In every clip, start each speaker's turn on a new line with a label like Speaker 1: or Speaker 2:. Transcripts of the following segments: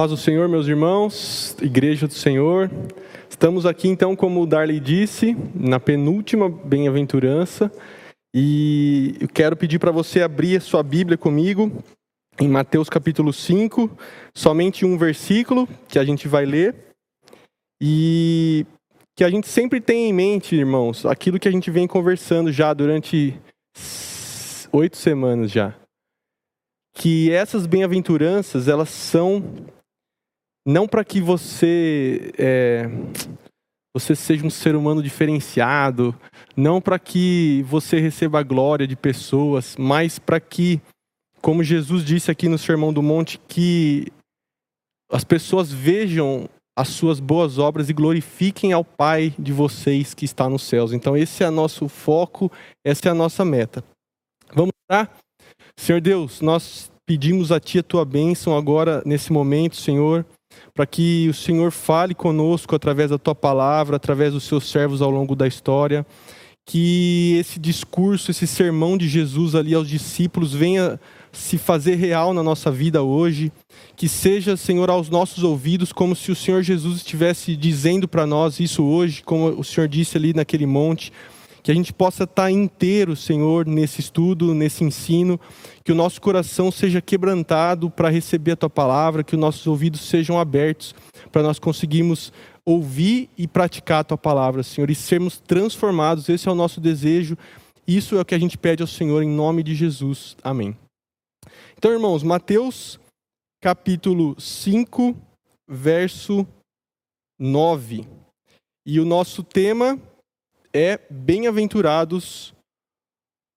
Speaker 1: Paz do Senhor, meus irmãos, Igreja do Senhor. Estamos aqui então, como o Darley disse, na penúltima bem-aventurança, e eu quero pedir para você abrir a sua Bíblia comigo em Mateus capítulo 5, somente um versículo que a gente vai ler. E que a gente sempre tenha em mente, irmãos, aquilo que a gente vem conversando já durante oito semanas já. Que essas bem-aventuranças, elas são não para que você é, você seja um ser humano diferenciado, não para que você receba a glória de pessoas, mas para que, como Jesus disse aqui no Sermão do Monte, que as pessoas vejam as suas boas obras e glorifiquem ao Pai de vocês que está nos céus. Então esse é nosso foco, essa é a nossa meta. Vamos lá? Senhor Deus, nós pedimos a Ti a Tua bênção agora, nesse momento, Senhor para que o Senhor fale conosco através da tua palavra, através dos seus servos ao longo da história, que esse discurso, esse sermão de Jesus ali aos discípulos venha se fazer real na nossa vida hoje, que seja, Senhor, aos nossos ouvidos como se o Senhor Jesus estivesse dizendo para nós isso hoje, como o Senhor disse ali naquele monte. Que a gente possa estar inteiro, Senhor, nesse estudo, nesse ensino, que o nosso coração seja quebrantado para receber a tua palavra, que os nossos ouvidos sejam abertos para nós conseguirmos ouvir e praticar a tua palavra, Senhor, e sermos transformados. Esse é o nosso desejo. Isso é o que a gente pede ao Senhor em nome de Jesus. Amém. Então, irmãos, Mateus capítulo 5, verso 9. E o nosso tema é bem-aventurados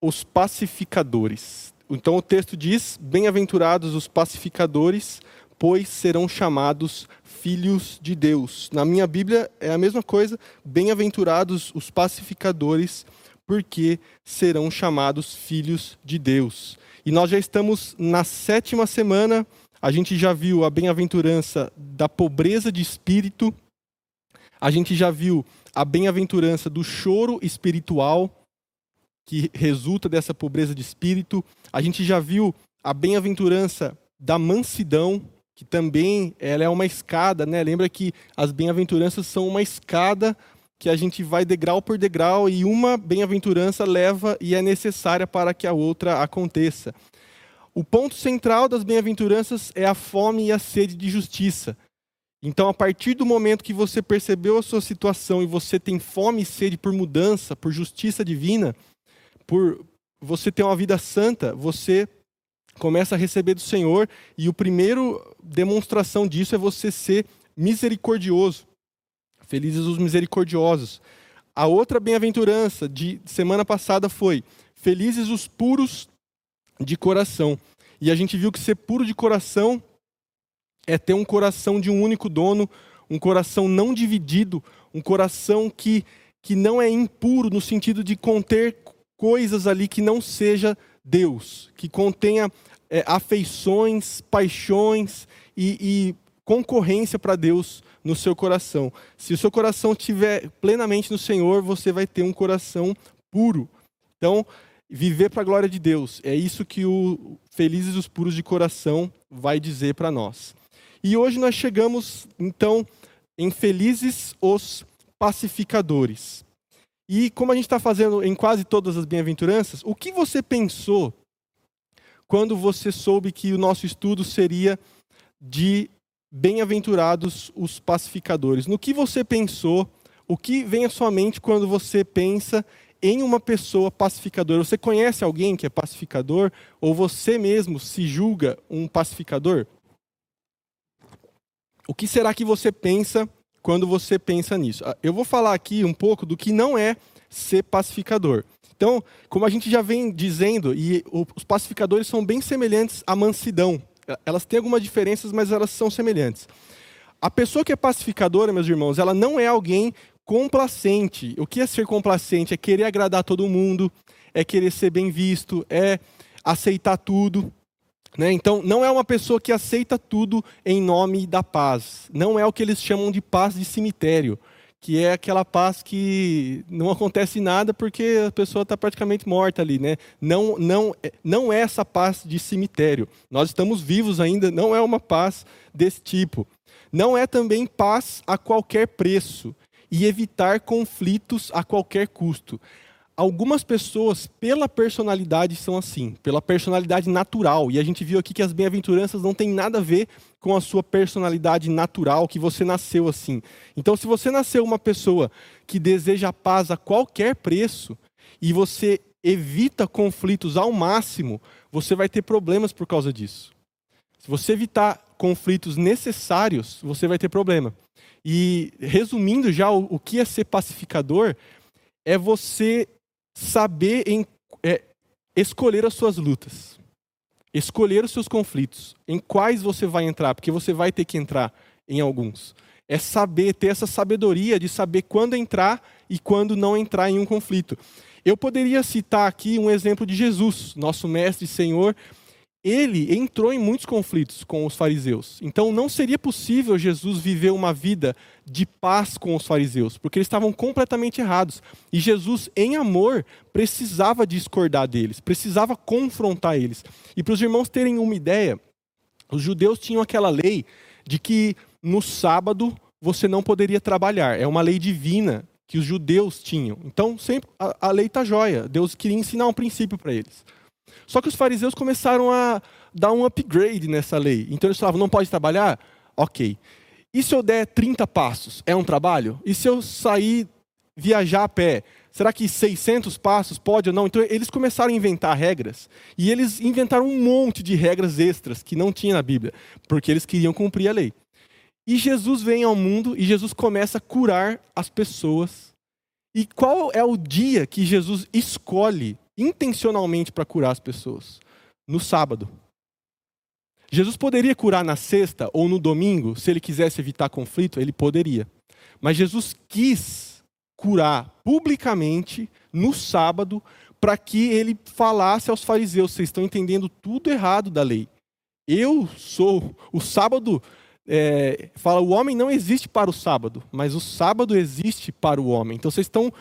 Speaker 1: os pacificadores. Então o texto diz: bem-aventurados os pacificadores, pois serão chamados filhos de Deus. Na minha Bíblia é a mesma coisa: bem-aventurados os pacificadores, porque serão chamados filhos de Deus. E nós já estamos na sétima semana, a gente já viu a bem-aventurança da pobreza de espírito, a gente já viu a bem-aventurança do choro espiritual, que resulta dessa pobreza de espírito. A gente já viu a bem-aventurança da mansidão, que também ela é uma escada, né? Lembra que as bem-aventuranças são uma escada que a gente vai degrau por degrau e uma bem-aventurança leva e é necessária para que a outra aconteça. O ponto central das bem-aventuranças é a fome e a sede de justiça. Então, a partir do momento que você percebeu a sua situação e você tem fome e sede por mudança, por justiça divina, por você ter uma vida santa, você começa a receber do Senhor e o primeiro demonstração disso é você ser misericordioso. Felizes os misericordiosos. A outra bem-aventurança de semana passada foi: felizes os puros de coração. E a gente viu que ser puro de coração é ter um coração de um único dono, um coração não dividido, um coração que, que não é impuro no sentido de conter coisas ali que não seja Deus, que contenha é, afeições, paixões e, e concorrência para Deus no seu coração. Se o seu coração estiver plenamente no Senhor, você vai ter um coração puro. Então, viver para a glória de Deus, é isso que o Felizes os Puros de Coração vai dizer para nós. E hoje nós chegamos, então, em Felizes os Pacificadores. E como a gente está fazendo em quase todas as bem-aventuranças, o que você pensou quando você soube que o nosso estudo seria de bem-aventurados os pacificadores? No que você pensou? O que vem à sua mente quando você pensa em uma pessoa pacificadora? Você conhece alguém que é pacificador? Ou você mesmo se julga um pacificador? O que será que você pensa quando você pensa nisso? Ah, eu vou falar aqui um pouco do que não é ser pacificador. Então, como a gente já vem dizendo, e os pacificadores são bem semelhantes à mansidão. Elas têm algumas diferenças, mas elas são semelhantes. A pessoa que é pacificadora, meus irmãos, ela não é alguém complacente. O que é ser complacente? É querer agradar todo mundo, é querer ser bem visto, é aceitar tudo. Né? Então, não é uma pessoa que aceita tudo em nome da paz. Não é o que eles chamam de paz de cemitério, que é aquela paz que não acontece nada porque a pessoa está praticamente morta ali, né? Não, não, não é essa paz de cemitério. Nós estamos vivos ainda, não é uma paz desse tipo. Não é também paz a qualquer preço e evitar conflitos a qualquer custo. Algumas pessoas, pela personalidade, são assim, pela personalidade natural. E a gente viu aqui que as bem-aventuranças não têm nada a ver com a sua personalidade natural, que você nasceu assim. Então, se você nasceu uma pessoa que deseja paz a qualquer preço e você evita conflitos ao máximo, você vai ter problemas por causa disso. Se você evitar conflitos necessários, você vai ter problema. E resumindo já o, o que é ser pacificador, é você saber em, é, escolher as suas lutas, escolher os seus conflitos, em quais você vai entrar, porque você vai ter que entrar em alguns. É saber, ter essa sabedoria de saber quando entrar e quando não entrar em um conflito. Eu poderia citar aqui um exemplo de Jesus, nosso mestre e Senhor, ele entrou em muitos conflitos com os fariseus. Então não seria possível Jesus viver uma vida de paz com os fariseus, porque eles estavam completamente errados. E Jesus, em amor, precisava discordar deles, precisava confrontar eles. E para os irmãos terem uma ideia, os judeus tinham aquela lei de que no sábado você não poderia trabalhar. É uma lei divina que os judeus tinham. Então sempre a, a lei está jóia. Deus queria ensinar um princípio para eles. Só que os fariseus começaram a dar um upgrade nessa lei. Então eles falavam: não pode trabalhar? Ok. E se eu der 30 passos? É um trabalho? E se eu sair viajar a pé? Será que 600 passos pode ou não? Então eles começaram a inventar regras. E eles inventaram um monte de regras extras que não tinha na Bíblia, porque eles queriam cumprir a lei. E Jesus vem ao mundo e Jesus começa a curar as pessoas. E qual é o dia que Jesus escolhe intencionalmente para curar as pessoas? No sábado. Jesus poderia curar na sexta ou no domingo, se ele quisesse evitar conflito, ele poderia. Mas Jesus quis curar publicamente no sábado para que ele falasse aos fariseus: vocês estão entendendo tudo errado da lei. Eu sou. O sábado é, fala: o homem não existe para o sábado, mas o sábado existe para o homem. Então vocês estão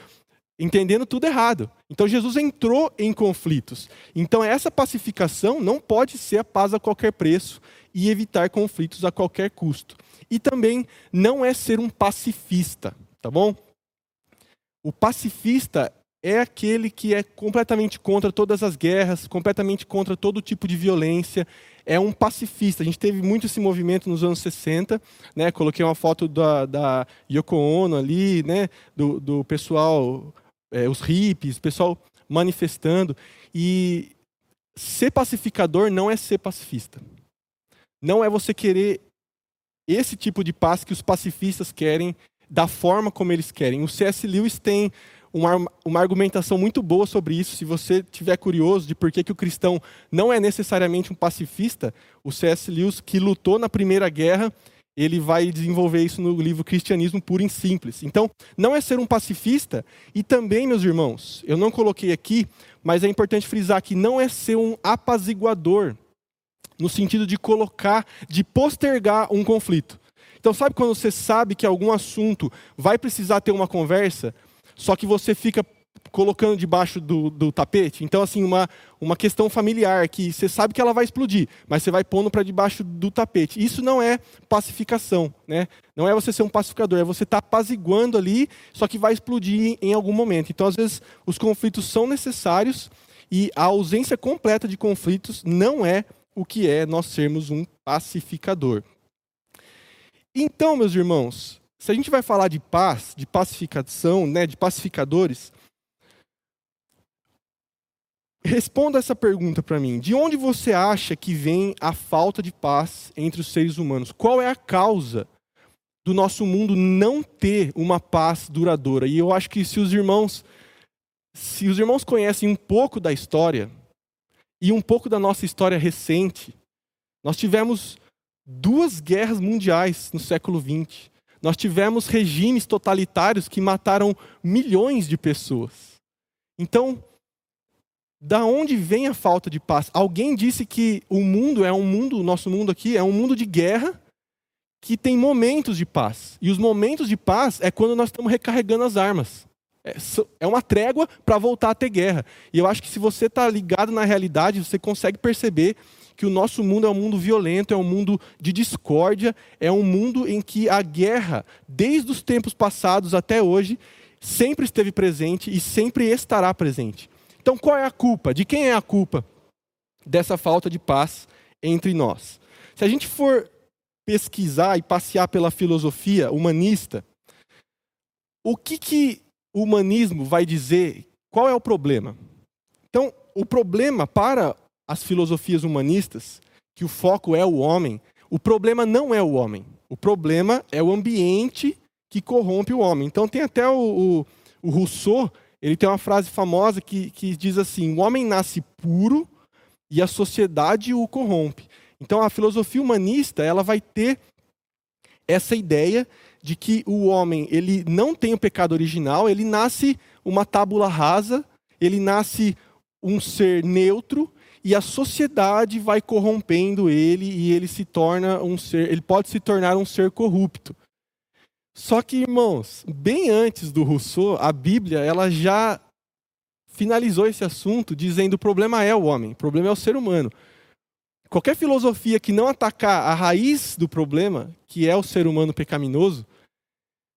Speaker 1: entendendo tudo errado. Então Jesus entrou em conflitos. Então essa pacificação não pode ser a paz a qualquer preço e evitar conflitos a qualquer custo. E também não é ser um pacifista, tá bom? O pacifista é aquele que é completamente contra todas as guerras, completamente contra todo tipo de violência, é um pacifista. A gente teve muito esse movimento nos anos 60, né? Coloquei uma foto da, da Yoko Ono ali, né? Do, do pessoal é, os hippies, o pessoal manifestando. E ser pacificador não é ser pacifista. Não é você querer esse tipo de paz que os pacifistas querem, da forma como eles querem. O C.S. Lewis tem uma, uma argumentação muito boa sobre isso. Se você tiver curioso de por que, que o cristão não é necessariamente um pacifista, o C.S. Lewis, que lutou na Primeira Guerra, ele vai desenvolver isso no livro Cristianismo Puro e Simples. Então, não é ser um pacifista, e também, meus irmãos, eu não coloquei aqui, mas é importante frisar que não é ser um apaziguador, no sentido de colocar, de postergar um conflito. Então, sabe quando você sabe que algum assunto vai precisar ter uma conversa, só que você fica colocando debaixo do, do, tapete. Então, assim, uma, uma questão familiar que você sabe que ela vai explodir, mas você vai pondo para debaixo do tapete. Isso não é pacificação, né? Não é você ser um pacificador, é você estar tá apaziguando ali, só que vai explodir em algum momento. Então, às vezes, os conflitos são necessários e a ausência completa de conflitos não é o que é nós sermos um pacificador. Então, meus irmãos, se a gente vai falar de paz, de pacificação, né, de pacificadores, Responda essa pergunta para mim. De onde você acha que vem a falta de paz entre os seres humanos? Qual é a causa do nosso mundo não ter uma paz duradoura? E eu acho que se os irmãos se os irmãos conhecem um pouco da história e um pouco da nossa história recente, nós tivemos duas guerras mundiais no século XX. Nós tivemos regimes totalitários que mataram milhões de pessoas. Então, da onde vem a falta de paz? Alguém disse que o mundo é um mundo, o nosso mundo aqui é um mundo de guerra que tem momentos de paz. E os momentos de paz é quando nós estamos recarregando as armas. É, é uma trégua para voltar a ter guerra. E eu acho que se você está ligado na realidade, você consegue perceber que o nosso mundo é um mundo violento, é um mundo de discórdia, é um mundo em que a guerra, desde os tempos passados até hoje, sempre esteve presente e sempre estará presente. Então, qual é a culpa? De quem é a culpa dessa falta de paz entre nós? Se a gente for pesquisar e passear pela filosofia humanista, o que, que o humanismo vai dizer? Qual é o problema? Então, o problema para as filosofias humanistas, que o foco é o homem, o problema não é o homem. O problema é o ambiente que corrompe o homem. Então, tem até o, o, o Rousseau, ele tem uma frase famosa que, que diz assim: o homem nasce puro e a sociedade o corrompe. Então a filosofia humanista ela vai ter essa ideia de que o homem ele não tem o pecado original, ele nasce uma tábula rasa, ele nasce um ser neutro e a sociedade vai corrompendo ele e ele se torna um ser, ele pode se tornar um ser corrupto. Só que, irmãos, bem antes do Rousseau, a Bíblia ela já finalizou esse assunto dizendo o problema é o homem, o problema é o ser humano. Qualquer filosofia que não atacar a raiz do problema, que é o ser humano pecaminoso,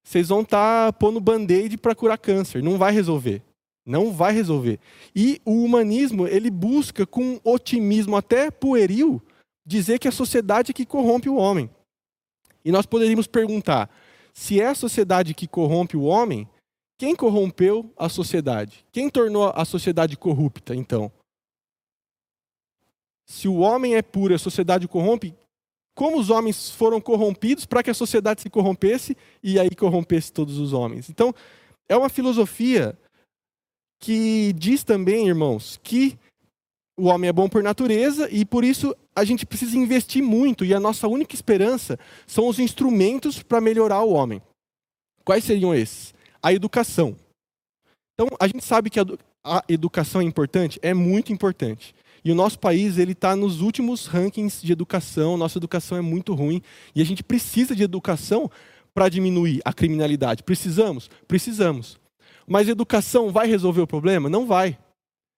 Speaker 1: vocês vão estar tá pondo band-aid para curar câncer. Não vai resolver. Não vai resolver. E o humanismo, ele busca, com otimismo até pueril, dizer que a sociedade é que corrompe o homem. E nós poderíamos perguntar: se é a sociedade que corrompe o homem, quem corrompeu a sociedade? Quem tornou a sociedade corrupta, então? Se o homem é puro e a sociedade corrompe, como os homens foram corrompidos para que a sociedade se corrompesse e aí corrompesse todos os homens? Então, é uma filosofia que diz também, irmãos, que o homem é bom por natureza e por isso a gente precisa investir muito e a nossa única esperança são os instrumentos para melhorar o homem. Quais seriam esses? A educação. Então, a gente sabe que a educação é importante? É muito importante. E o nosso país ele está nos últimos rankings de educação. Nossa educação é muito ruim e a gente precisa de educação para diminuir a criminalidade. Precisamos, precisamos. Mas educação vai resolver o problema? Não vai.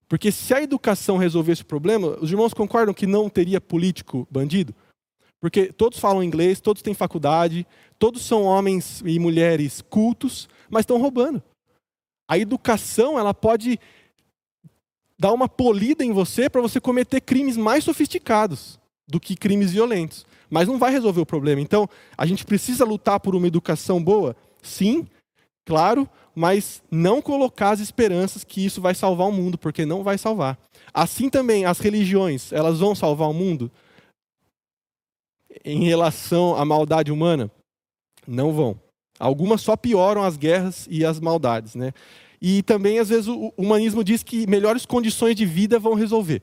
Speaker 1: Porque se a educação resolvesse o problema, os irmãos concordam que não teria político bandido? Porque todos falam inglês, todos têm faculdade, todos são homens e mulheres cultos, mas estão roubando. A educação ela pode dar uma polida em você para você cometer crimes mais sofisticados do que crimes violentos. Mas não vai resolver o problema. Então, a gente precisa lutar por uma educação boa? Sim, claro, mas não colocar as esperanças que isso vai salvar o mundo, porque não vai salvar. Assim também, as religiões, elas vão salvar o mundo? Em relação à maldade humana? Não vão. Algumas só pioram as guerras e as maldades, né? E também, às vezes, o humanismo diz que melhores condições de vida vão resolver.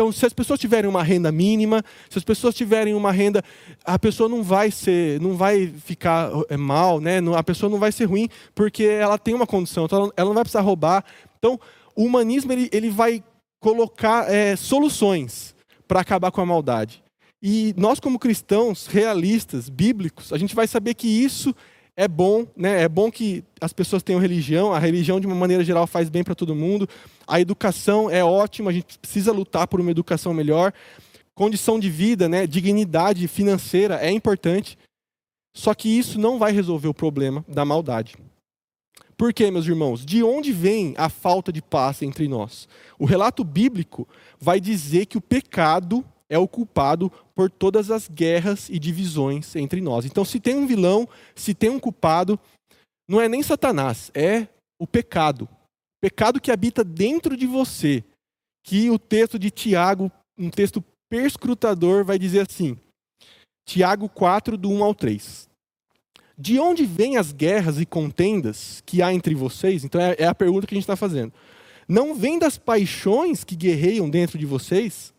Speaker 1: Então, se as pessoas tiverem uma renda mínima, se as pessoas tiverem uma renda, a pessoa não vai ser, não vai ficar é, mal, né? A pessoa não vai ser ruim porque ela tem uma condição, então ela não vai precisar roubar. Então, o humanismo ele, ele vai colocar é, soluções para acabar com a maldade. E nós, como cristãos realistas, bíblicos, a gente vai saber que isso é bom, né? É bom que as pessoas tenham religião. A religião, de uma maneira geral, faz bem para todo mundo. A educação é ótima. A gente precisa lutar por uma educação melhor. Condição de vida, né? Dignidade financeira é importante. Só que isso não vai resolver o problema da maldade. Por quê, meus irmãos? De onde vem a falta de paz entre nós? O relato bíblico vai dizer que o pecado é o culpado por todas as guerras e divisões entre nós. Então, se tem um vilão, se tem um culpado, não é nem Satanás, é o pecado. O pecado que habita dentro de você. Que o texto de Tiago, um texto perscrutador, vai dizer assim: Tiago 4, do 1 ao 3. De onde vêm as guerras e contendas que há entre vocês? Então, é, é a pergunta que a gente está fazendo. Não vem das paixões que guerreiam dentro de vocês?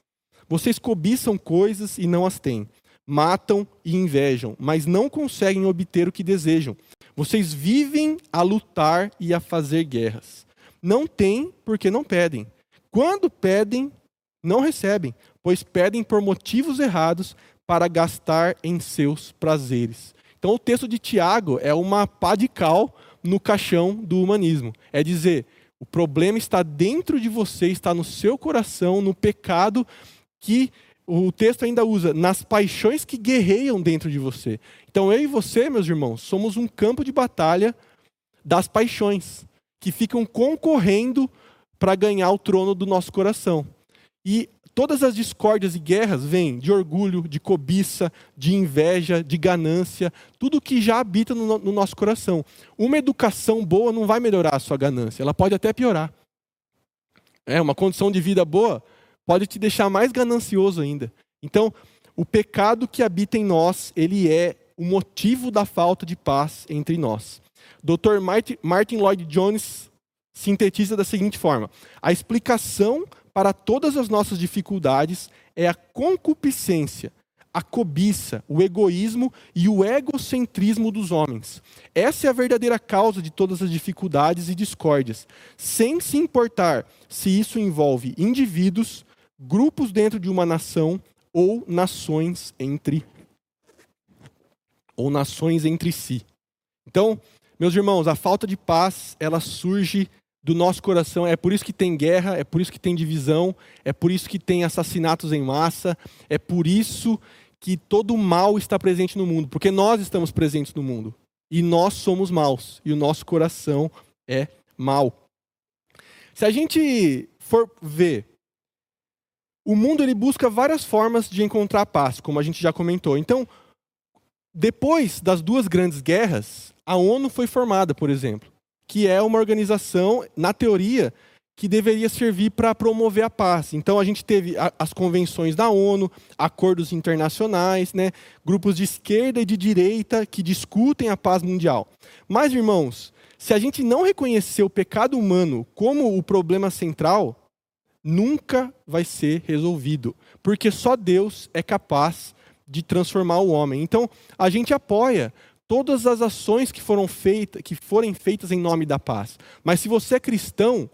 Speaker 1: Vocês cobiçam coisas e não as têm. Matam e invejam, mas não conseguem obter o que desejam. Vocês vivem a lutar e a fazer guerras. Não têm porque não pedem. Quando pedem, não recebem, pois pedem por motivos errados para gastar em seus prazeres. Então, o texto de Tiago é uma pá de cal no caixão do humanismo. É dizer, o problema está dentro de você, está no seu coração, no pecado que o texto ainda usa, nas paixões que guerreiam dentro de você. Então, eu e você, meus irmãos, somos um campo de batalha das paixões, que ficam concorrendo para ganhar o trono do nosso coração. E todas as discórdias e guerras vêm de orgulho, de cobiça, de inveja, de ganância, tudo que já habita no, no, nosso coração. Uma educação boa não vai melhorar a sua ganância, ela pode até piorar. É uma condição de vida boa pode te deixar mais ganancioso ainda. Então, o pecado que habita em nós, ele é o motivo da falta de paz entre nós. Dr. Martin Lloyd Jones sintetiza da seguinte forma: a explicação para todas as nossas dificuldades é a concupiscência, a cobiça, o egoísmo e o egocentrismo dos homens. Essa é a verdadeira causa de todas as dificuldades e discórdias, sem se importar se isso envolve indivíduos, grupos dentro de uma nação ou nações entre ou nações entre si. Então, meus irmãos, a falta de paz, ela surge do nosso coração. É por isso que tem guerra, é por isso que tem divisão, é por isso que tem assassinatos em massa, é por isso que todo mal está presente no mundo, porque nós estamos presentes no mundo e nós somos maus e o nosso coração é mau. Se a gente for ver, o mundo ele busca várias formas de encontrar paz, como a gente já comentou. Então, depois das duas grandes guerras, a ONU foi formada, por exemplo que é uma organização, na teoria, que deveria servir para promover a paz. Então a gente teve as convenções da ONU, acordos internacionais, né, grupos de esquerda e de direita que discutem a paz mundial. Mas, irmãos, se a gente não reconhecer o pecado humano como o problema central, nunca vai ser resolvido, porque só Deus é capaz de transformar o homem. Então, a gente apoia todas as ações que foram feitas, que forem feitas em nome da paz. Mas se você é cristão,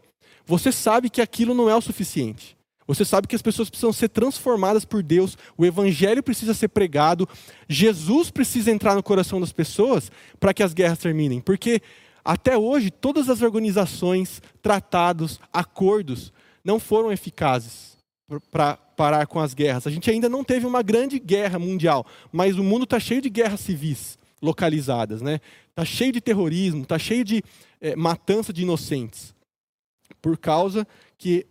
Speaker 1: você sabe que aquilo não é o suficiente. Você sabe que as pessoas precisam ser transformadas por Deus, o evangelho precisa ser pregado, Jesus precisa entrar no coração das pessoas para que as guerras terminem. Porque até hoje todas as organizações, tratados, acordos não foram eficazes para parar com as guerras. A gente ainda não teve uma grande guerra mundial, mas o mundo está cheio de guerras civis localizadas, né? Tá cheio de terrorismo, tá cheio de é, matança de inocentes, por causa que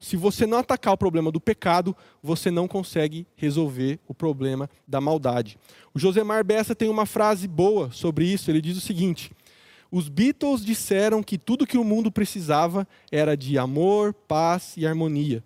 Speaker 1: se você não atacar o problema do pecado, você não consegue resolver o problema da maldade. O Josemar Bessa tem uma frase boa sobre isso. Ele diz o seguinte: Os Beatles disseram que tudo que o mundo precisava era de amor, paz e harmonia.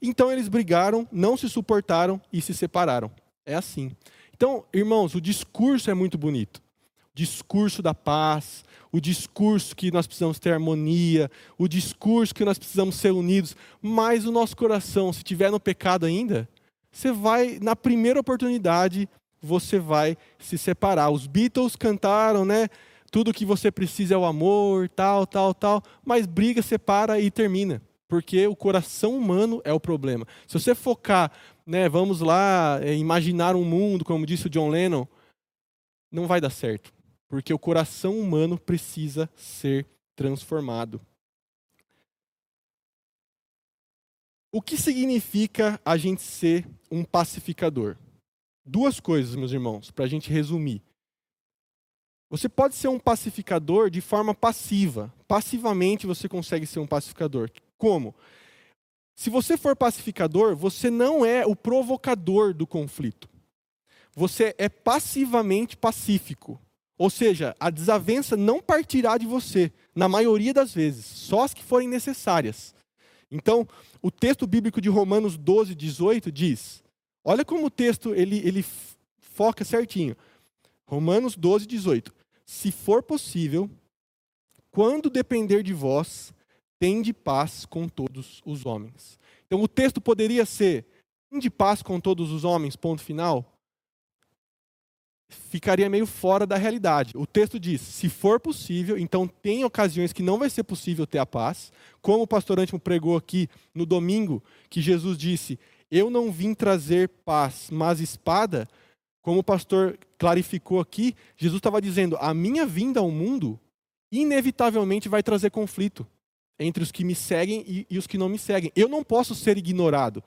Speaker 1: Então eles brigaram, não se suportaram e se separaram. É assim. Então, irmãos, o discurso é muito bonito. O discurso da paz, o discurso que nós precisamos ter harmonia, o discurso que nós precisamos ser unidos, mas o nosso coração, se tiver no pecado ainda, você vai, na primeira oportunidade, você vai se separar. Os Beatles cantaram, né? Tudo que você precisa é o amor, tal, tal, tal, mas briga, separa e termina porque o coração humano é o problema. Se você focar, né, vamos lá, é, imaginar um mundo, como disse o John Lennon, não vai dar certo, porque o coração humano precisa ser transformado. O que significa a gente ser um pacificador? Duas coisas, meus irmãos, para a gente resumir. Você pode ser um pacificador de forma passiva. Passivamente você consegue ser um pacificador. Como? Se você for pacificador, você não é o provocador do conflito. Você é passivamente pacífico. Ou seja, a desavença não partirá de você, na maioria das vezes, só as que forem necessárias. Então, o texto bíblico de Romanos 12, 18 diz: olha como o texto ele, ele foca certinho. Romanos 12, 18. Se for possível, quando depender de vós, tende paz com todos os homens. Então o texto poderia ser tende paz com todos os homens, ponto final. Ficaria meio fora da realidade. O texto diz: se for possível, então tem ocasiões que não vai ser possível ter a paz, como o pastor Antimo pregou aqui no domingo, que Jesus disse: eu não vim trazer paz, mas espada, como o pastor clarificou aqui, Jesus estava dizendo: a minha vinda ao mundo inevitavelmente vai trazer conflito entre os que me seguem e, e os que não me seguem. Eu não posso ser ignorado.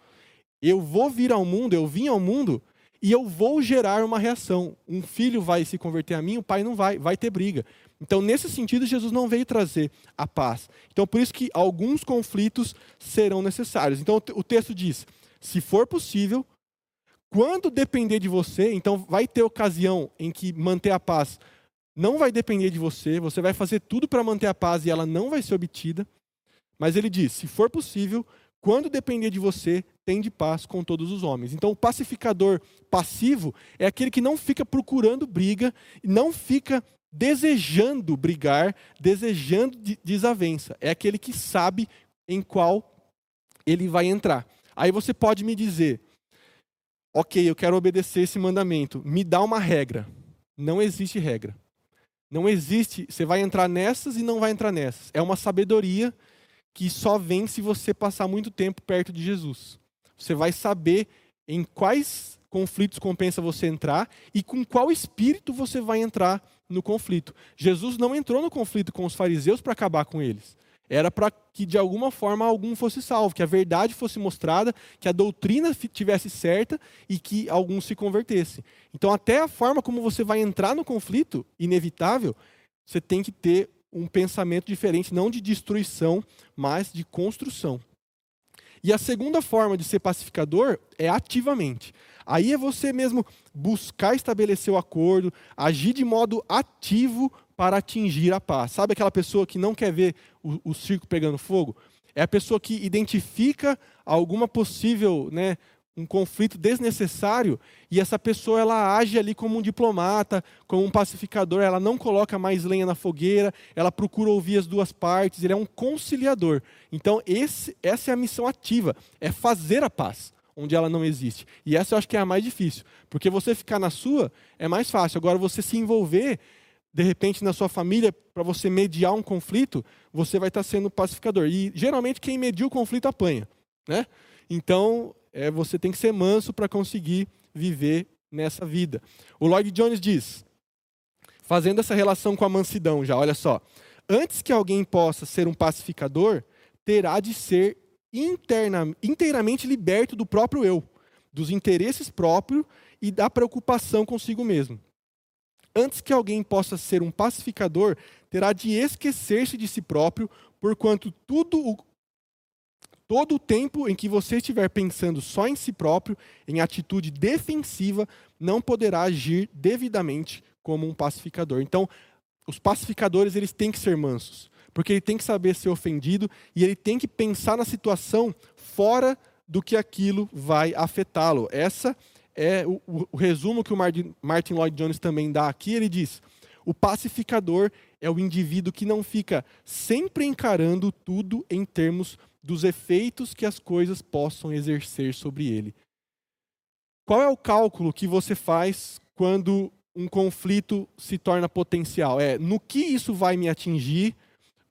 Speaker 1: Eu vou vir ao mundo, eu vim ao mundo e eu vou gerar uma reação. Um filho vai se converter a mim, o pai não vai, vai ter briga. Então, nesse sentido, Jesus não veio trazer a paz. Então, por isso que alguns conflitos serão necessários. Então, o texto diz: se for possível, quando depender de você, então vai ter ocasião em que manter a paz não vai depender de você, você vai fazer tudo para manter a paz e ela não vai ser obtida. Mas ele diz: se for possível, quando depender de você, tem de paz com todos os homens. Então, o pacificador passivo é aquele que não fica procurando briga, não fica desejando brigar, desejando desavença. É aquele que sabe em qual ele vai entrar. Aí você pode me dizer: ok, eu quero obedecer esse mandamento, me dá uma regra. Não existe regra. Não existe, você vai entrar nessas e não vai entrar nessas. É uma sabedoria que só vem se você passar muito tempo perto de Jesus. Você vai saber em quais conflitos compensa você entrar e com qual espírito você vai entrar no conflito. Jesus não entrou no conflito com os fariseus para acabar com eles. Era para que de alguma forma algum fosse salvo, que a verdade fosse mostrada, que a doutrina tivesse certa e que algum se convertesse. Então, até a forma como você vai entrar no conflito, inevitável, você tem que ter um pensamento diferente, não de destruição, mas de construção. E a segunda forma de ser pacificador é ativamente. Aí é você mesmo buscar estabelecer o acordo, agir de modo ativo para atingir a paz. Sabe aquela pessoa que não quer ver o, o circo pegando fogo? É a pessoa que identifica alguma possível, né, um conflito desnecessário e essa pessoa ela age ali como um diplomata, como um pacificador, ela não coloca mais lenha na fogueira, ela procura ouvir as duas partes, ele é um conciliador. Então esse, essa é a missão ativa, é fazer a paz onde ela não existe. E essa eu acho que é a mais difícil, porque você ficar na sua é mais fácil. Agora você se envolver de repente na sua família, para você mediar um conflito, você vai estar sendo pacificador. E geralmente quem media o conflito apanha. Né? Então, é, você tem que ser manso para conseguir viver nessa vida. O Lloyd Jones diz, fazendo essa relação com a mansidão já, olha só. Antes que alguém possa ser um pacificador, terá de ser interna, inteiramente liberto do próprio eu, dos interesses próprios e da preocupação consigo mesmo. Antes que alguém possa ser um pacificador, terá de esquecer-se de si próprio, porquanto tudo o, todo o tempo em que você estiver pensando só em si próprio, em atitude defensiva, não poderá agir devidamente como um pacificador. Então, os pacificadores eles têm que ser mansos, porque ele tem que saber ser ofendido e ele tem que pensar na situação fora do que aquilo vai afetá-lo. Essa é o, o, o resumo que o Martin Lloyd Jones também dá aqui. Ele diz: o pacificador é o indivíduo que não fica sempre encarando tudo em termos dos efeitos que as coisas possam exercer sobre ele. Qual é o cálculo que você faz quando um conflito se torna potencial? É no que isso vai me atingir,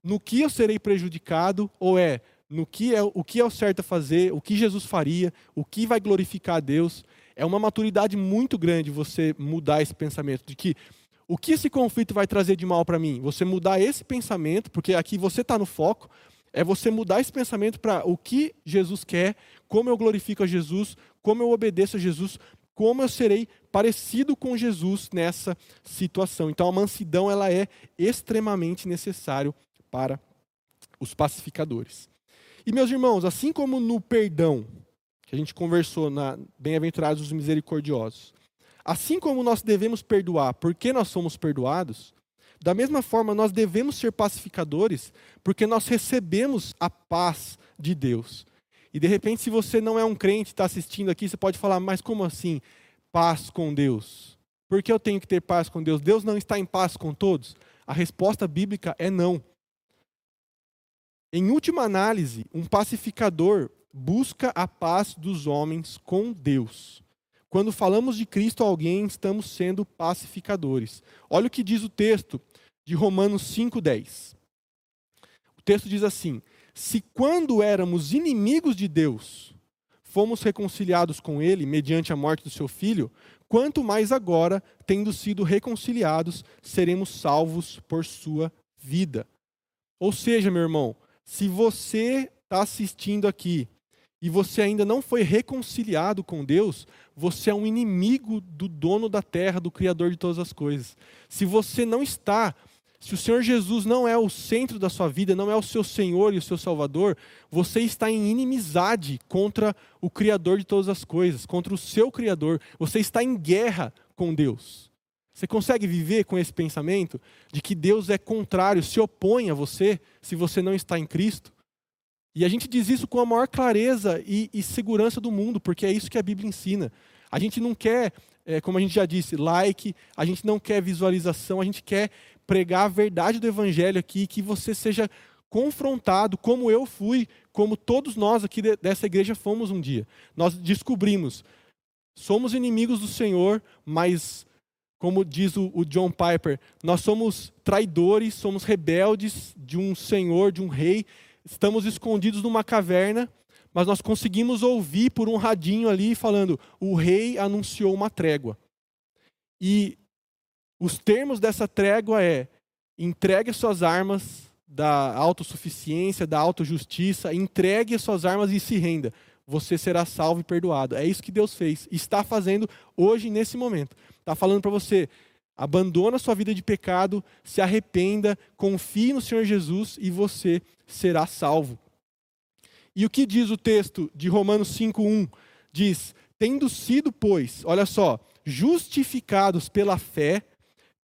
Speaker 1: no que eu serei prejudicado, ou é no que é o que é o certo a fazer, o que Jesus faria, o que vai glorificar a Deus? É uma maturidade muito grande você mudar esse pensamento de que o que esse conflito vai trazer de mal para mim? Você mudar esse pensamento, porque aqui você está no foco, é você mudar esse pensamento para o que Jesus quer, como eu glorifico a Jesus, como eu obedeço a Jesus, como eu serei parecido com Jesus nessa situação. Então a mansidão ela é extremamente necessário para os pacificadores. E meus irmãos, assim como no perdão, que a gente conversou na Bem-aventurados os misericordiosos. Assim como nós devemos perdoar porque nós somos perdoados, da mesma forma nós devemos ser pacificadores porque nós recebemos a paz de Deus. E de repente, se você não é um crente, está assistindo aqui, você pode falar, mas como assim paz com Deus? Por que eu tenho que ter paz com Deus? Deus não está em paz com todos? A resposta bíblica é não. Em última análise, um pacificador busca a paz dos homens com Deus. Quando falamos de Cristo a alguém, estamos sendo pacificadores. Olha o que diz o texto de Romanos 5:10. O texto diz assim: Se quando éramos inimigos de Deus, fomos reconciliados com ele mediante a morte do seu filho, quanto mais agora, tendo sido reconciliados, seremos salvos por sua vida. Ou seja, meu irmão, se você está assistindo aqui e você ainda não foi reconciliado com Deus, você é um inimigo do dono da terra, do Criador de todas as coisas. Se você não está se o Senhor Jesus não é o centro da sua vida, não é o seu Senhor e o seu Salvador, você está em inimizade contra o Criador de todas as coisas, contra o seu Criador. Você está em guerra com Deus. Você consegue viver com esse pensamento de que Deus é contrário, se opõe a você, se você não está em Cristo? E a gente diz isso com a maior clareza e, e segurança do mundo, porque é isso que a Bíblia ensina. A gente não quer, é, como a gente já disse, like, a gente não quer visualização, a gente quer pregar a verdade do Evangelho aqui, que você seja confrontado, como eu fui, como todos nós aqui dessa igreja fomos um dia. Nós descobrimos, somos inimigos do Senhor, mas, como diz o, John Piper, nós somos traidores, somos rebeldes de um Senhor, de um rei, estamos escondidos numa caverna, mas nós conseguimos ouvir por um radinho ali falando: o rei anunciou uma trégua. E os termos dessa trégua é: entregue suas armas da autossuficiência, da autojustiça, entregue suas armas e se renda. Você será salvo e perdoado. É isso que Deus fez. Está fazendo hoje, nesse momento. Está falando para você: abandona sua vida de pecado, se arrependa, confie no Senhor Jesus e você salvo. E o que diz o texto de Romanos 5,1? Diz: Tendo sido, pois, olha só, justificados pela fé,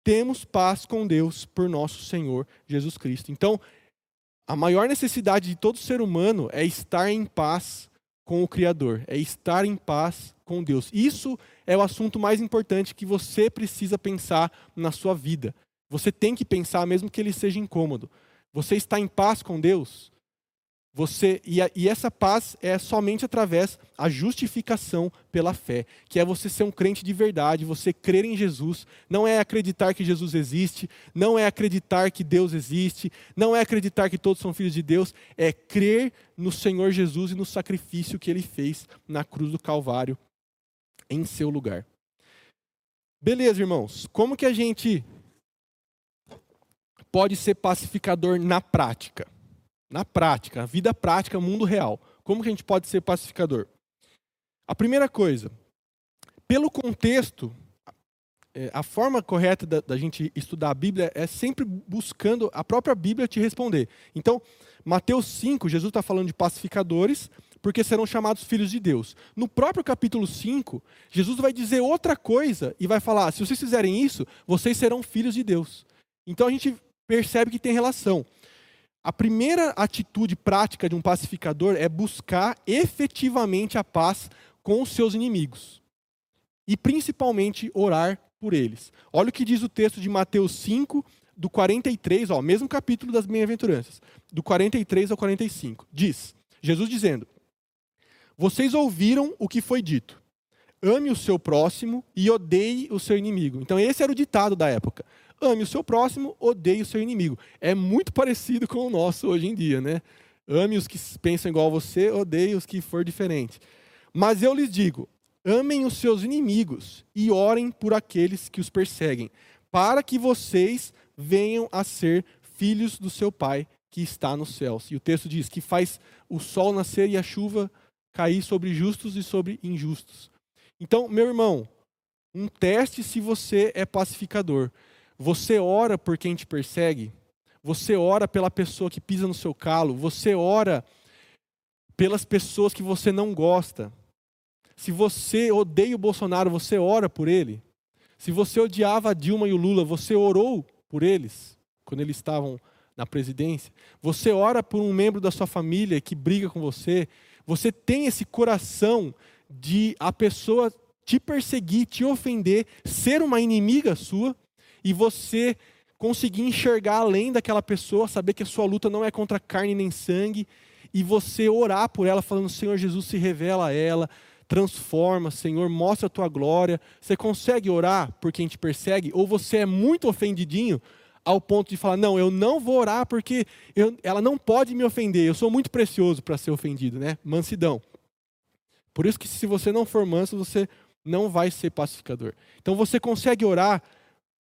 Speaker 1: temos paz com Deus por nosso Senhor Jesus Cristo. Então, a maior necessidade de todo ser humano é estar em paz com o Criador, é estar em paz com Deus. Isso é o assunto mais importante que você precisa pensar na sua vida. Você tem que pensar, mesmo que ele seja incômodo. Você está em paz com Deus? Você e, a, e, essa paz é somente através da justificação pela fé, que é você ser um crente de verdade, você crer em Jesus, não é acreditar que Jesus existe, não é acreditar que Deus existe, não é acreditar que todos são filhos de Deus, é crer no Senhor Jesus e no sacrifício que ele fez na cruz do Calvário em seu lugar. Beleza, irmãos? Como que a gente pode ser pacificador na prática? na prática, vida prática, mundo real. Como que a gente pode ser pacificador? A primeira coisa, pelo contexto, é, a forma correta da, da, gente estudar a Bíblia é sempre buscando a própria Bíblia te responder. Então, Mateus 5, Jesus está falando de pacificadores, porque serão chamados filhos de Deus. No próprio capítulo 5, Jesus vai dizer outra coisa e vai falar: se vocês fizerem isso, vocês serão filhos de Deus. Então a gente percebe que tem relação. A primeira atitude prática de um pacificador é buscar efetivamente a paz com os seus inimigos. E principalmente orar por eles. Olha o que diz o texto de Mateus 5, do 43, ó, mesmo capítulo das bem-aventuranças, do 43 ao 45. Diz, Jesus dizendo: Vocês ouviram o que foi dito. Ame o seu próximo e odeie o seu inimigo. Então esse era o ditado da época. Ame o seu próximo, odeie o seu inimigo. É muito parecido com o nosso hoje em dia, né? Ame os que pensam igual a você, odeie os que for diferente. Mas eu lhes digo: amem os seus inimigos e orem por aqueles que os perseguem, para que vocês venham a ser filhos do seu Pai que está nos céus. E o texto diz que faz o sol nascer e a chuva cair sobre justos e sobre injustos. Então, meu irmão, um teste se você é pacificador. Você ora por quem te persegue? Você ora pela pessoa que pisa no seu calo? Você ora pelas pessoas que você não gosta? Se você odeia o Bolsonaro, você ora por ele? Se você odiava a Dilma e o Lula, você orou por eles quando eles estavam na presidência? Você ora por um membro da sua família que briga com você? Você tem esse coração de a pessoa te perseguir, te ofender, ser uma inimiga sua? E você conseguir enxergar além daquela pessoa, saber que a sua luta não é contra carne nem sangue, e você orar por ela, falando: Senhor Jesus, se revela a ela, transforma, Senhor, mostra a tua glória. Você consegue orar por quem te persegue? Ou você é muito ofendidinho ao ponto de falar: Não, eu não vou orar porque eu, ela não pode me ofender, eu sou muito precioso para ser ofendido, né? Mansidão. Por isso que se você não for manso, você não vai ser pacificador. Então você consegue orar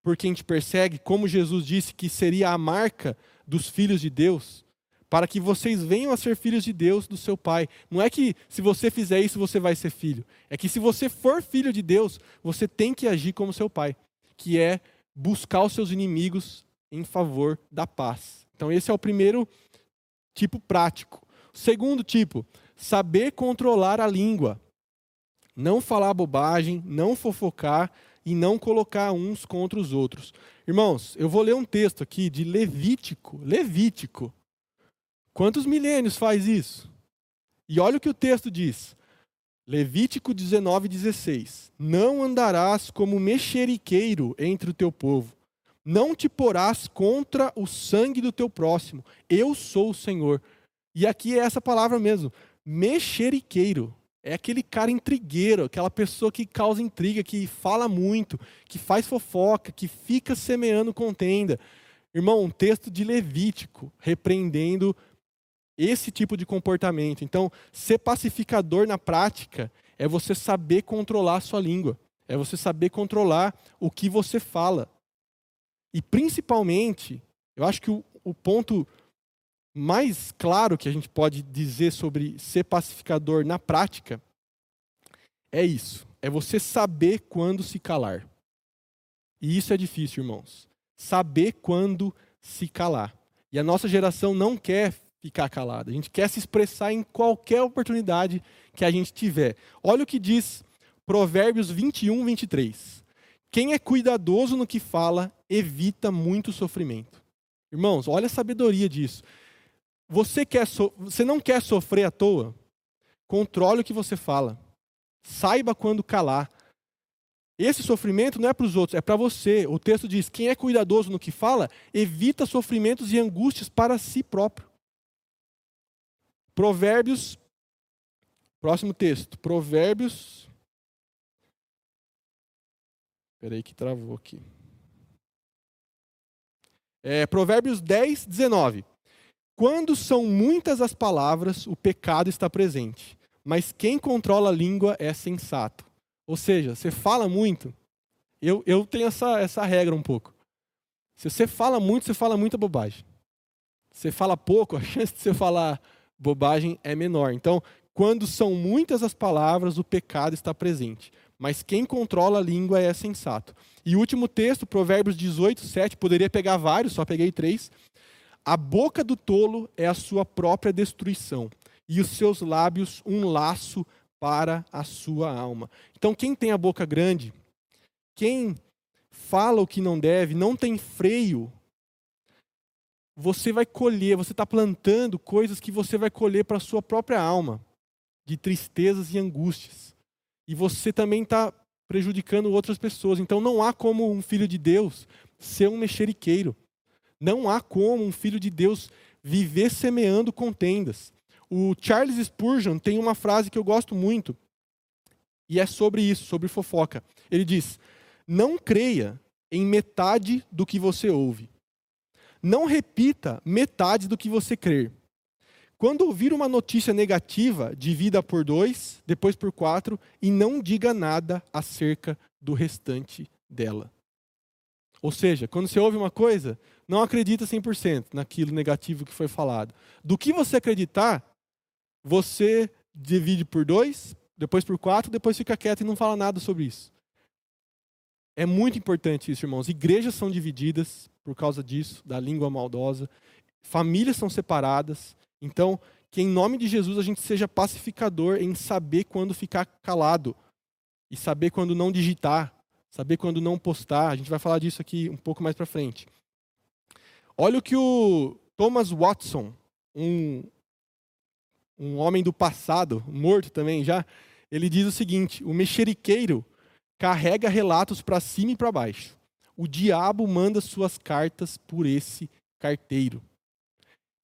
Speaker 1: por quem te persegue, como Jesus disse que seria a marca dos filhos de Deus, para que vocês venham a ser filhos de Deus, do seu Pai. Não é que se você fizer isso você vai ser filho. É que se você for filho de Deus, você tem que agir como seu Pai, que é buscar os seus inimigos em favor da paz. Então esse é o primeiro tipo prático. O segundo tipo, saber controlar a língua. Não falar bobagem, não fofocar e não colocar uns contra os outros. Irmãos, eu vou ler um texto aqui de Levítico. Levítico. Quantos milênios faz isso? E olha o que o texto diz. Levítico 19, 16. Não andarás como mexeriqueiro entre o teu povo. Não te porás contra o sangue do teu próximo. Eu sou o Senhor. E aqui é essa palavra mesmo. Mexeriqueiro. É aquele cara intrigueiro, aquela pessoa que causa intriga, que fala muito, que faz fofoca, que fica semeando contenda. Irmão, um texto de Levítico repreendendo esse tipo de comportamento. Então, ser pacificador na prática é você saber controlar a sua língua, é você saber controlar o que você fala. E principalmente, eu acho que o, o ponto mais claro que a gente pode dizer sobre ser pacificador na prática é isso: é você saber quando se calar. E isso é difícil, irmãos. Saber quando se calar. E a nossa geração não quer ficar calada. A gente quer se expressar em qualquer oportunidade que a gente tiver. Olha o que diz Provérbios 21, 23. Quem é cuidadoso no que fala, evita muito sofrimento. Irmãos, olha a sabedoria disso. Você, quer so... você não quer sofrer à toa? Controle o que você fala. Saiba quando calar. Esse sofrimento não é para os outros, é para você. O texto diz: quem é cuidadoso no que fala, evita sofrimentos e angústias para si próprio. Provérbios, próximo texto. Provérbios. Espera aí que travou aqui. É, Provérbios 10, 19. Quando são muitas as palavras, o pecado está presente. Mas quem controla a língua é sensato. Ou seja, você fala muito. Eu, eu tenho essa, essa regra um pouco. Se você fala muito, você fala muita bobagem. Você fala pouco, a chance de você falar bobagem é menor. Então, quando são muitas as palavras, o pecado está presente. Mas quem controla a língua é sensato. E o último texto, Provérbios 18, 7, poderia pegar vários, só peguei três. A boca do tolo é a sua própria destruição, e os seus lábios um laço para a sua alma. Então, quem tem a boca grande, quem fala o que não deve, não tem freio, você vai colher, você está plantando coisas que você vai colher para a sua própria alma, de tristezas e angústias. E você também está prejudicando outras pessoas. Então, não há como um filho de Deus ser um mexeriqueiro. Não há como um filho de Deus viver semeando contendas. O Charles Spurgeon tem uma frase que eu gosto muito, e é sobre isso, sobre fofoca. Ele diz: Não creia em metade do que você ouve. Não repita metade do que você crer. Quando ouvir uma notícia negativa, divida por dois, depois por quatro, e não diga nada acerca do restante dela. Ou seja, quando você ouve uma coisa, não acredita 100% naquilo negativo que foi falado. Do que você acreditar, você divide por dois, depois por quatro, depois fica quieto e não fala nada sobre isso. É muito importante isso, irmãos. Igrejas são divididas por causa disso, da língua maldosa. Famílias são separadas. Então, que em nome de Jesus a gente seja pacificador em saber quando ficar calado e saber quando não digitar, saber quando não postar. A gente vai falar disso aqui um pouco mais para frente. Olha o que o Thomas Watson, um, um homem do passado, morto também já, ele diz o seguinte: o mexeriqueiro carrega relatos para cima e para baixo. O diabo manda suas cartas por esse carteiro.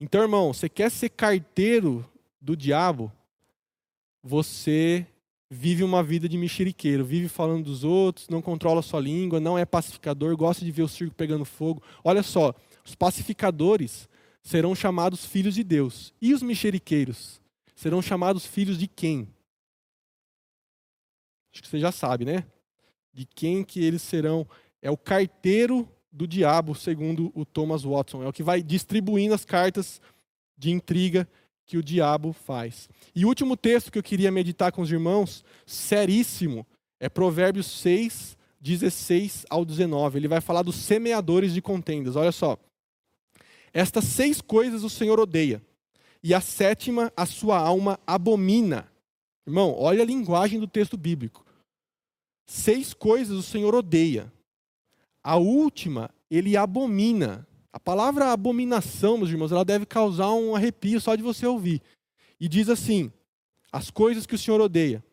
Speaker 1: Então, irmão, você quer ser carteiro do diabo? Você vive uma vida de mexeriqueiro, vive falando dos outros, não controla sua língua, não é pacificador, gosta de ver o circo pegando fogo. Olha só, os pacificadores serão chamados filhos de Deus. E os mexeriqueiros serão chamados filhos de quem? Acho que você já sabe, né? De quem que eles serão. É o carteiro do diabo, segundo o Thomas Watson. É o que vai distribuindo as cartas de intriga que o diabo faz. E o último texto que eu queria meditar com os irmãos, seríssimo, é Provérbios 6, 16 ao 19. Ele vai falar dos semeadores de contendas. Olha só. Estas seis coisas o Senhor odeia, e a sétima a sua alma abomina. Irmão, olha a linguagem do texto bíblico. Seis coisas o Senhor odeia. A última ele abomina. A palavra abominação, meus irmãos, ela deve causar um arrepio só de você ouvir. E diz assim: as coisas que o Senhor odeia: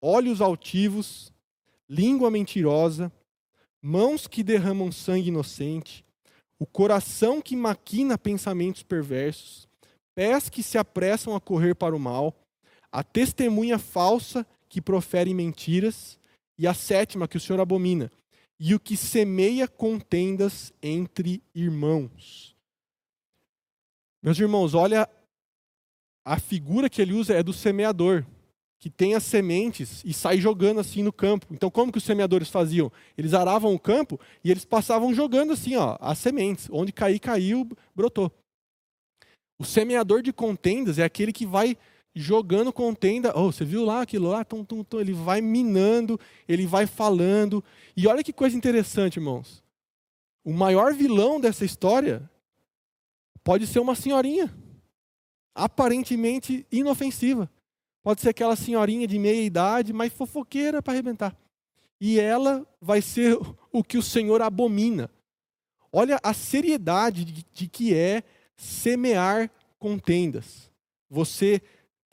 Speaker 1: olhos altivos, língua mentirosa, mãos que derramam sangue inocente, o coração que maquina pensamentos perversos, pés que se apressam a correr para o mal, a testemunha falsa que profere mentiras, e a sétima que o Senhor abomina, e o que semeia contendas entre irmãos. Meus irmãos, olha a figura que ele usa é do semeador que tem as sementes e sai jogando assim no campo. Então, como que os semeadores faziam? Eles aravam o campo e eles passavam jogando assim, ó, as sementes. Onde cair, caiu, brotou. O semeador de contendas é aquele que vai jogando contenda. Oh, você viu lá aquilo lá? Tum, tum, tum. Ele vai minando, ele vai falando. E olha que coisa interessante, irmãos. O maior vilão dessa história pode ser uma senhorinha, aparentemente inofensiva. Pode ser aquela senhorinha de meia idade, mas fofoqueira para arrebentar. E ela vai ser o que o Senhor abomina. Olha a seriedade de, de que é semear contendas. Você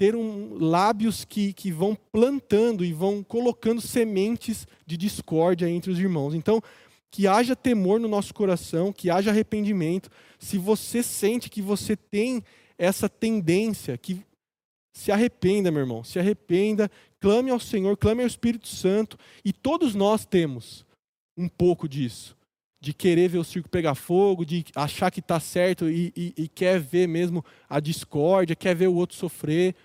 Speaker 1: ter um, lábios que, que vão plantando e vão colocando sementes de discórdia entre os irmãos. Então, que haja temor no nosso coração, que haja arrependimento. Se você sente que você tem essa tendência, que se arrependa, meu irmão, se arrependa, clame ao Senhor, clame ao Espírito Santo, e todos nós temos um pouco disso, de querer ver o circo pegar fogo, de achar que está certo e, e, e quer ver mesmo a discórdia, quer ver o outro sofrer.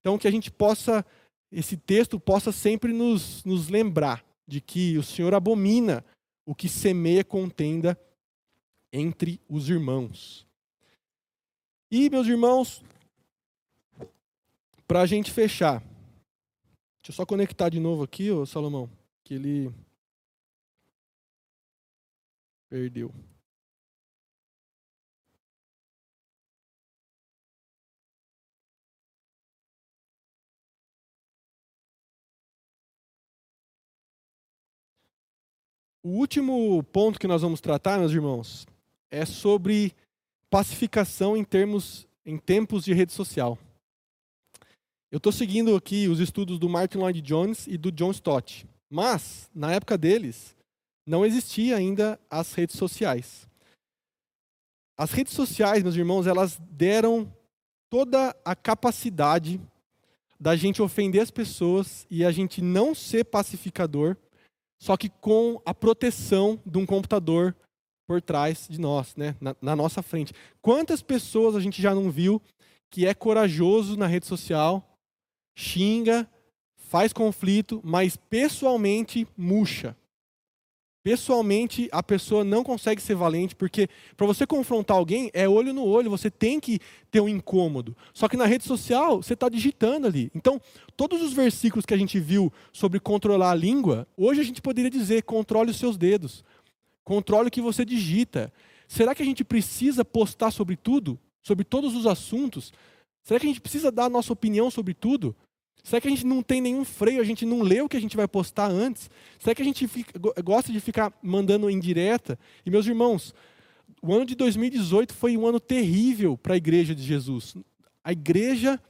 Speaker 1: Então, que a gente possa, esse texto possa sempre nos, nos lembrar de que o Senhor abomina o que semeia contenda entre os irmãos. E, meus irmãos, para a gente fechar, deixa eu só conectar de novo aqui, ô Salomão, que ele perdeu. O último ponto que nós vamos tratar, meus irmãos, é sobre pacificação em termos em tempos de rede social. Eu estou seguindo aqui os estudos do Martin Lloyd Jones e do John Stott, mas na época deles não existia ainda as redes sociais. As redes sociais, meus irmãos, elas deram toda a capacidade da gente ofender as pessoas e a gente não ser pacificador, só que com a proteção de um computador por trás de nós, né? na, na nossa frente. Quantas pessoas a gente já não viu que é corajoso na rede social, xinga, faz conflito, mas pessoalmente murcha. Pessoalmente, a pessoa não consegue ser valente, porque para você confrontar alguém é olho no olho, você tem que ter um incômodo. Só que na rede social, você está digitando ali. Então, todos os versículos que a gente viu sobre controlar a língua, hoje a gente poderia dizer: controle os seus dedos, controle o que você digita. Será que a gente precisa postar sobre tudo? Sobre todos os assuntos? Será que a gente precisa dar a nossa opinião sobre tudo? Será que a gente não tem nenhum freio? A gente não lê o que a gente vai postar antes? Será que a gente fica, gosta de ficar mandando indireta? E meus irmãos, o ano de 2018 foi um ano terrível para a igreja de Jesus. A igreja,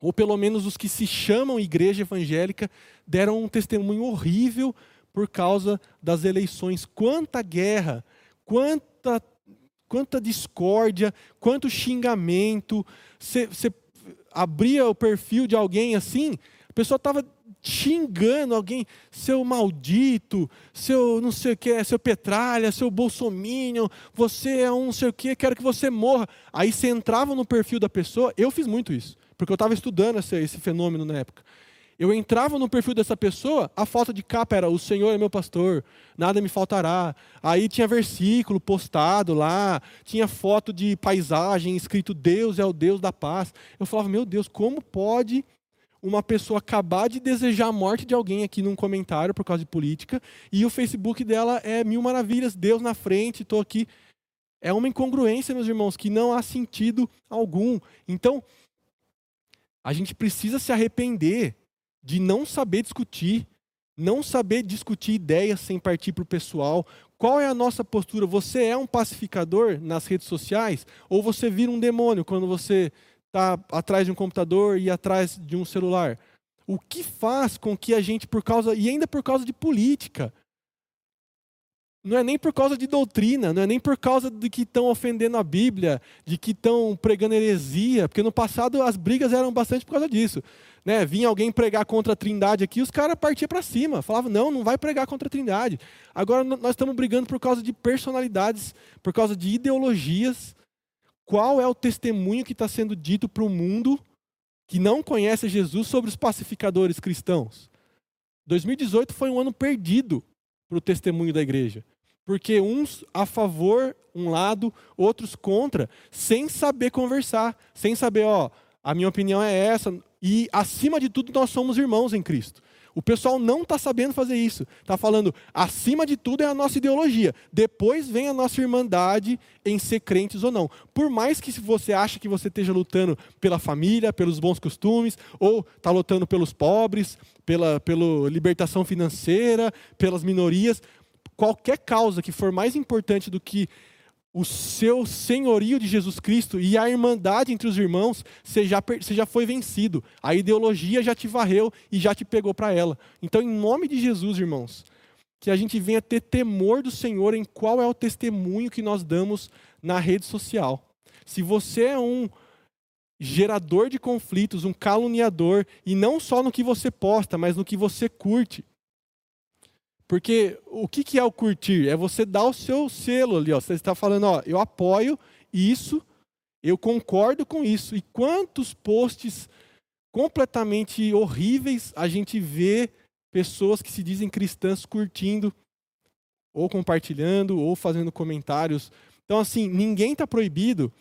Speaker 1: ou pelo menos os que se chamam igreja evangélica, deram um testemunho horrível por causa das eleições. Quanta guerra, quanta, quanta discórdia, quanto xingamento. Você abria o perfil de alguém assim, a pessoa estava xingando alguém, seu maldito, seu não sei o que, seu petralha, seu bolsominion, você é um não sei o que, quero que você morra. Aí você entrava no perfil da pessoa, eu fiz muito isso, porque eu estava estudando esse, esse fenômeno na época. Eu entrava no perfil dessa pessoa, a foto de capa era: O Senhor é meu pastor, nada me faltará. Aí tinha versículo postado lá, tinha foto de paisagem escrito: Deus é o Deus da paz. Eu falava: Meu Deus, como pode uma pessoa acabar de desejar a morte de alguém aqui num comentário por causa de política e o Facebook dela é mil maravilhas, Deus na frente, estou aqui. É uma incongruência, meus irmãos, que não há sentido algum. Então, a gente precisa se arrepender de não saber discutir, não saber discutir ideias sem partir para o pessoal. Qual é a nossa postura? Você é um pacificador nas redes sociais ou você vira um demônio quando você está atrás de um computador e atrás de um celular? O que faz com que a gente, por causa, e ainda por causa de política, não é nem por causa de doutrina, não é nem por causa de que estão ofendendo a Bíblia, de que estão pregando heresia, porque no passado as brigas eram bastante por causa disso. Né? Vinha alguém pregar contra a Trindade aqui, os caras partiam para cima, falavam: não, não vai pregar contra a Trindade. Agora nós estamos brigando por causa de personalidades, por causa de ideologias. Qual é o testemunho que está sendo dito para o mundo que não conhece Jesus sobre os pacificadores cristãos? 2018 foi um ano perdido para o testemunho da igreja. Porque uns a favor, um lado, outros contra, sem saber conversar, sem saber, ó, a minha opinião é essa. E, acima de tudo, nós somos irmãos em Cristo. O pessoal não está sabendo fazer isso. Está falando, acima de tudo é a nossa ideologia. Depois vem a nossa irmandade em ser crentes ou não. Por mais que você ache que você esteja lutando pela família, pelos bons costumes, ou está lutando pelos pobres, pela, pela libertação financeira, pelas minorias, qualquer causa que for mais importante do que o seu senhorio de Jesus Cristo e a irmandade entre os irmãos, você já, você já foi vencido. A ideologia já te varreu e já te pegou para ela. Então, em nome de Jesus, irmãos, que a gente venha ter temor do Senhor em qual é o testemunho que nós damos na rede social. Se você é um gerador de conflitos, um caluniador, e não só no que você posta, mas no que você curte, porque o que, que é o curtir? É você dar o seu selo ali. Ó. Você está falando, ó, eu apoio isso, eu concordo com isso. E quantos posts completamente horríveis a gente vê pessoas que se dizem cristãs curtindo, ou compartilhando, ou fazendo comentários. Então, assim, ninguém está proibido.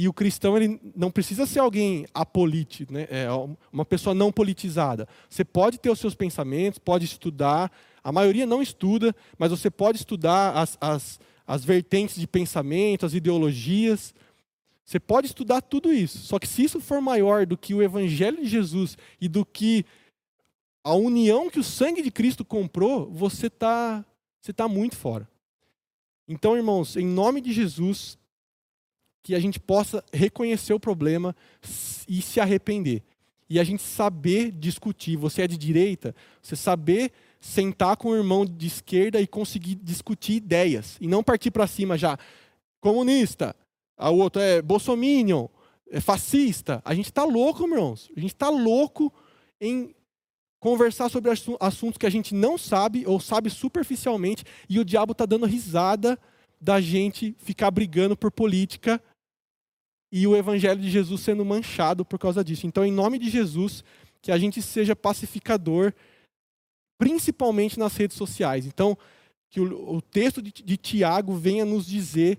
Speaker 1: E o cristão ele não precisa ser alguém apolítico, né? É uma pessoa não politizada. Você pode ter os seus pensamentos, pode estudar, a maioria não estuda, mas você pode estudar as, as, as vertentes de pensamento, as ideologias. Você pode estudar tudo isso. Só que se isso for maior do que o Evangelho de Jesus e do que a união que o sangue de Cristo comprou, você está você tá muito fora. Então, irmãos, em nome de Jesus, que a gente possa reconhecer o problema e se arrepender. E a gente saber discutir. Você é de direita, você saber sentar com o irmão de esquerda e conseguir discutir ideias e não partir para cima já comunista, a outro é bolsominion, é fascista. A gente está louco, irmãos. A gente está louco em conversar sobre assuntos que a gente não sabe ou sabe superficialmente e o diabo está dando risada da gente ficar brigando por política e o evangelho de Jesus sendo manchado por causa disso. Então, em nome de Jesus, que a gente seja pacificador principalmente nas redes sociais. Então, que o, o texto de, de, Tiago venha nos dizer: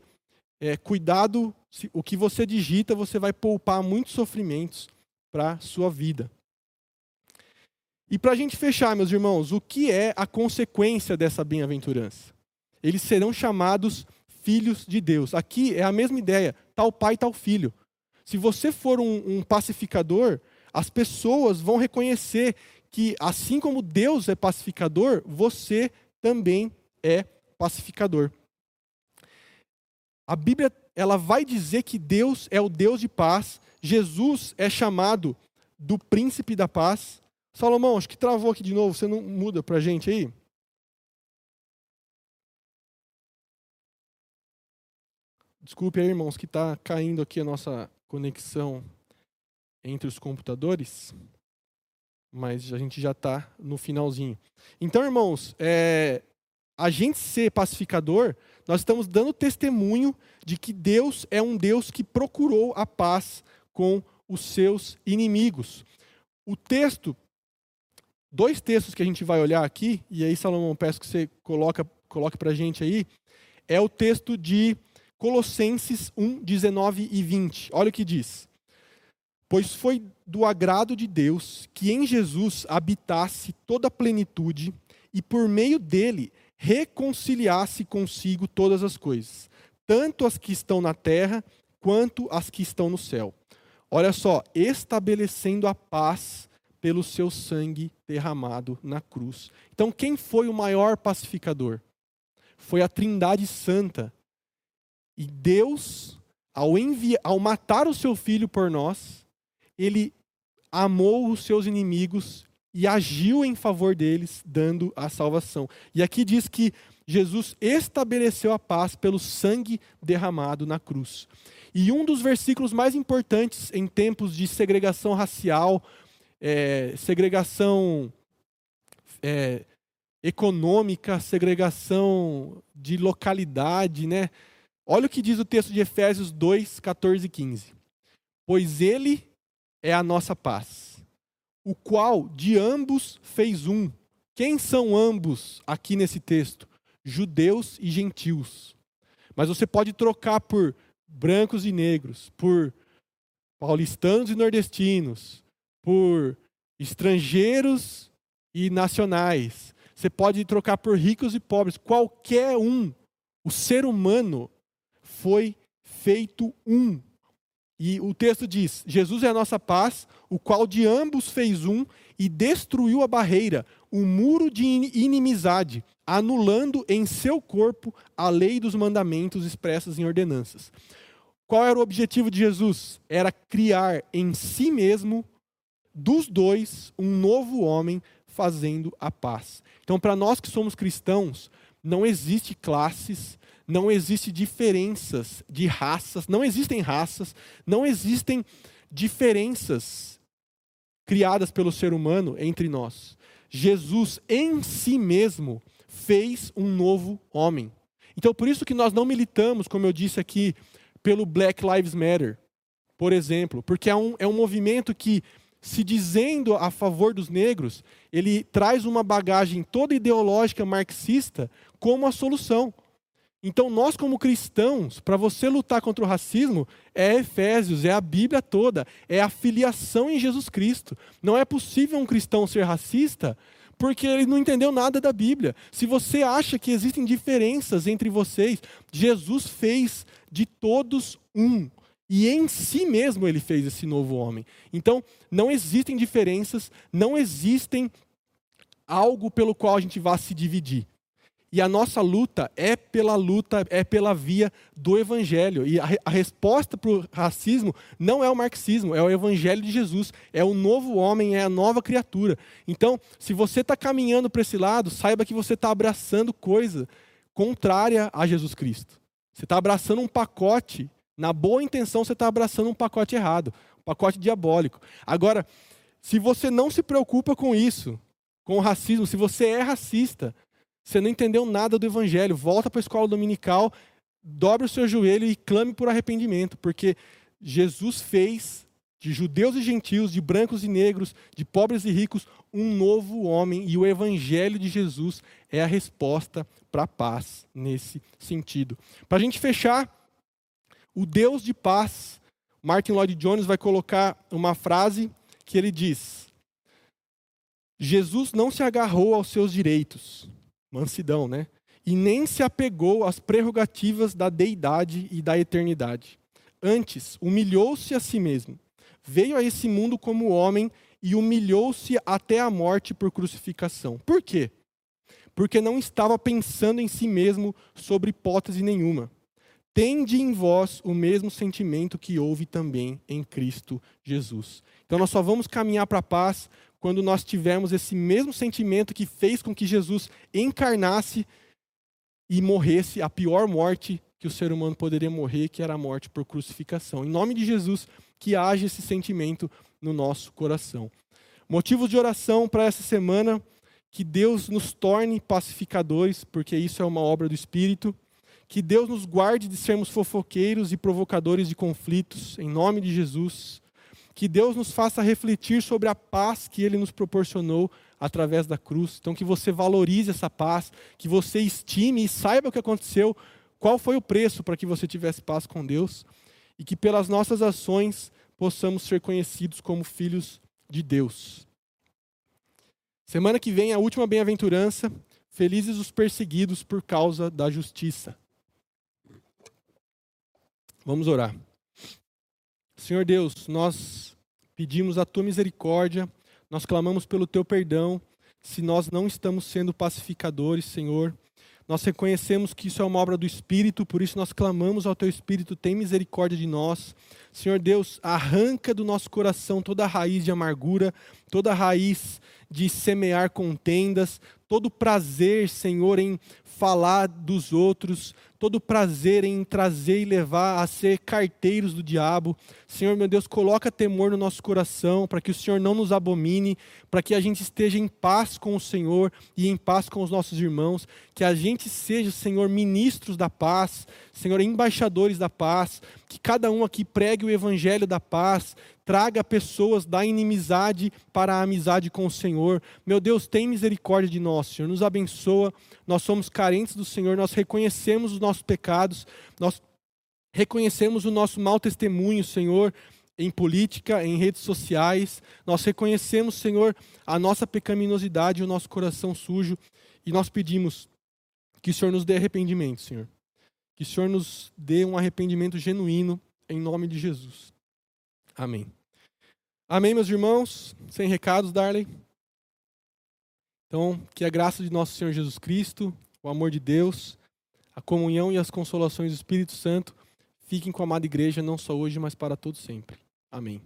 Speaker 1: é, cuidado, se, o que você digita, você vai poupar muitos sofrimentos para sua vida. E para a gente fechar, meus irmãos, o que é a consequência dessa bem-aventurança? Eles serão chamados filhos de Deus. Aqui é a mesma ideia, tal pai, tal filho. Se você for um, um pacificador, as pessoas vão reconhecer que assim como Deus é pacificador, você também é pacificador. A Bíblia ela vai dizer que Deus é o Deus de paz. Jesus é chamado do príncipe da paz. Salomão, acho que travou aqui de novo. Você não muda para a gente aí? Desculpe aí, irmãos, que está caindo aqui a nossa conexão entre os computadores mas a gente já está no finalzinho. Então, irmãos, é, a gente ser pacificador, nós estamos dando testemunho de que Deus é um Deus que procurou a paz com os seus inimigos. O texto dois textos que a gente vai olhar aqui, e aí, Salomão, peço que você coloca, coloque para a gente aí, é o texto de Colossenses 1, 19 e 20. Olha o que diz. Pois foi do agrado de Deus que em Jesus habitasse toda a plenitude e por meio dele reconciliasse consigo todas as coisas, tanto as que estão na terra quanto as que estão no céu. Olha só, estabelecendo a paz pelo seu sangue derramado na cruz. Então, quem foi o maior pacificador? Foi a Trindade Santa. E Deus, ao, enviar, ao matar o seu filho por nós, ele amou os seus inimigos e agiu em favor deles, dando a salvação. E aqui diz que Jesus estabeleceu a paz pelo sangue derramado na cruz. E um dos versículos mais importantes em tempos de segregação racial, é, segregação é, econômica, segregação de localidade, né? Olha o que diz o texto de Efésios 2, 14 e 15. Pois ele é a nossa paz, o qual de ambos fez um. Quem são ambos aqui nesse texto? Judeus e gentios. Mas você pode trocar por brancos e negros, por paulistanos e nordestinos, por estrangeiros e nacionais. Você pode trocar por ricos e pobres. Qualquer um. O ser humano foi feito um. E o texto diz: Jesus é a nossa paz, o qual de ambos fez um e destruiu a barreira, o muro de inimizade, anulando em seu corpo a lei dos mandamentos expressos em ordenanças. Qual era o objetivo de Jesus? Era criar em si mesmo dos dois um novo homem fazendo a paz. Então, para nós que somos cristãos, não existe classes, não existe diferenças de raças, não existem raças, não existem diferenças criadas pelo ser humano entre nós. Jesus em si mesmo fez um novo homem. Então, por isso que nós não militamos, como eu disse aqui, pelo Black Lives Matter, por exemplo, porque é um, é um movimento que se dizendo a favor dos negros, ele traz uma bagagem toda ideológica marxista como a solução. Então, nós, como cristãos, para você lutar contra o racismo, é Efésios, é a Bíblia toda, é a filiação em Jesus Cristo. Não é possível um cristão ser racista porque ele não entendeu nada da Bíblia. Se você acha que existem diferenças entre vocês, Jesus fez de todos um. E em si mesmo ele fez esse novo homem. Então, não existem diferenças, não existem algo pelo qual a gente vá se dividir. E a nossa luta é pela luta, é pela via do evangelho. E a, a resposta para o racismo não é o marxismo, é o evangelho de Jesus. É o novo homem, é a nova criatura. Então, se você está caminhando para esse lado, saiba que você está abraçando coisa contrária a Jesus Cristo. Você está abraçando um pacote na boa intenção, você está abraçando um pacote errado, um pacote diabólico. Agora, se você não se preocupa com isso, com o racismo, se você é racista, você não entendeu nada do evangelho, volta para a escola dominical, dobre o seu joelho e clame por arrependimento, porque Jesus fez de judeus e gentios, de brancos e negros, de pobres e ricos, um novo homem, e o evangelho de Jesus é a resposta para a paz nesse sentido. Para a gente fechar, o Deus de paz, Martin Lloyd Jones vai colocar uma frase que ele diz: Jesus não se agarrou aos seus direitos, mansidão, né? E nem se apegou às prerrogativas da deidade e da eternidade. Antes, humilhou-se a si mesmo. Veio a esse mundo como homem e humilhou-se até a morte por crucificação. Por quê? Porque não estava pensando em si mesmo sobre hipótese nenhuma tende em vós o mesmo sentimento que houve também em Cristo Jesus. Então nós só vamos caminhar para a paz quando nós tivermos esse mesmo sentimento que fez com que Jesus encarnasse e morresse a pior morte que o ser humano poderia morrer, que era a morte por crucificação. Em nome de Jesus, que haja esse sentimento no nosso coração. Motivos de oração para essa semana, que Deus nos torne pacificadores, porque isso é uma obra do Espírito. Que Deus nos guarde de sermos fofoqueiros e provocadores de conflitos, em nome de Jesus. Que Deus nos faça refletir sobre a paz que Ele nos proporcionou através da cruz. Então, que você valorize essa paz, que você estime e saiba o que aconteceu, qual foi o preço para que você tivesse paz com Deus, e que pelas nossas ações possamos ser conhecidos como filhos de Deus. Semana que vem, a última bem-aventurança. Felizes os perseguidos por causa da justiça. Vamos orar. Senhor Deus, nós pedimos a tua misericórdia, nós clamamos pelo teu perdão, se nós não estamos sendo pacificadores, Senhor. Nós reconhecemos que isso é uma obra do Espírito, por isso nós clamamos ao Teu Espírito, tem misericórdia de nós. Senhor Deus, arranca do nosso coração toda raiz de amargura, toda raiz de semear contendas, todo prazer, Senhor, em falar dos outros, todo prazer em trazer e levar a ser carteiros do diabo. Senhor, meu Deus, coloca temor no nosso coração, para que o Senhor não nos abomine, para que a gente esteja em paz com o Senhor e em paz com os nossos irmãos, que a gente seja, Senhor, ministros da paz, Senhor, embaixadores da paz, que cada um aqui pregue o evangelho da paz, traga pessoas da inimizade para a amizade com o Senhor. Meu Deus, tem misericórdia de nós, Senhor, nos abençoa. Nós somos carentes do Senhor, nós reconhecemos os nossos pecados, nós reconhecemos o nosso mau testemunho, Senhor, em política, em redes sociais. Nós reconhecemos, Senhor, a nossa pecaminosidade, o nosso coração sujo, e nós pedimos que o Senhor nos dê arrependimento, Senhor. Que o Senhor nos dê um arrependimento genuíno, em nome de Jesus. Amém. Amém, meus irmãos? Sem recados, Darley? Então, que a graça de nosso Senhor Jesus Cristo, o amor de Deus, a comunhão e as consolações do Espírito Santo fiquem com a amada igreja, não só hoje, mas para todo sempre. Amém.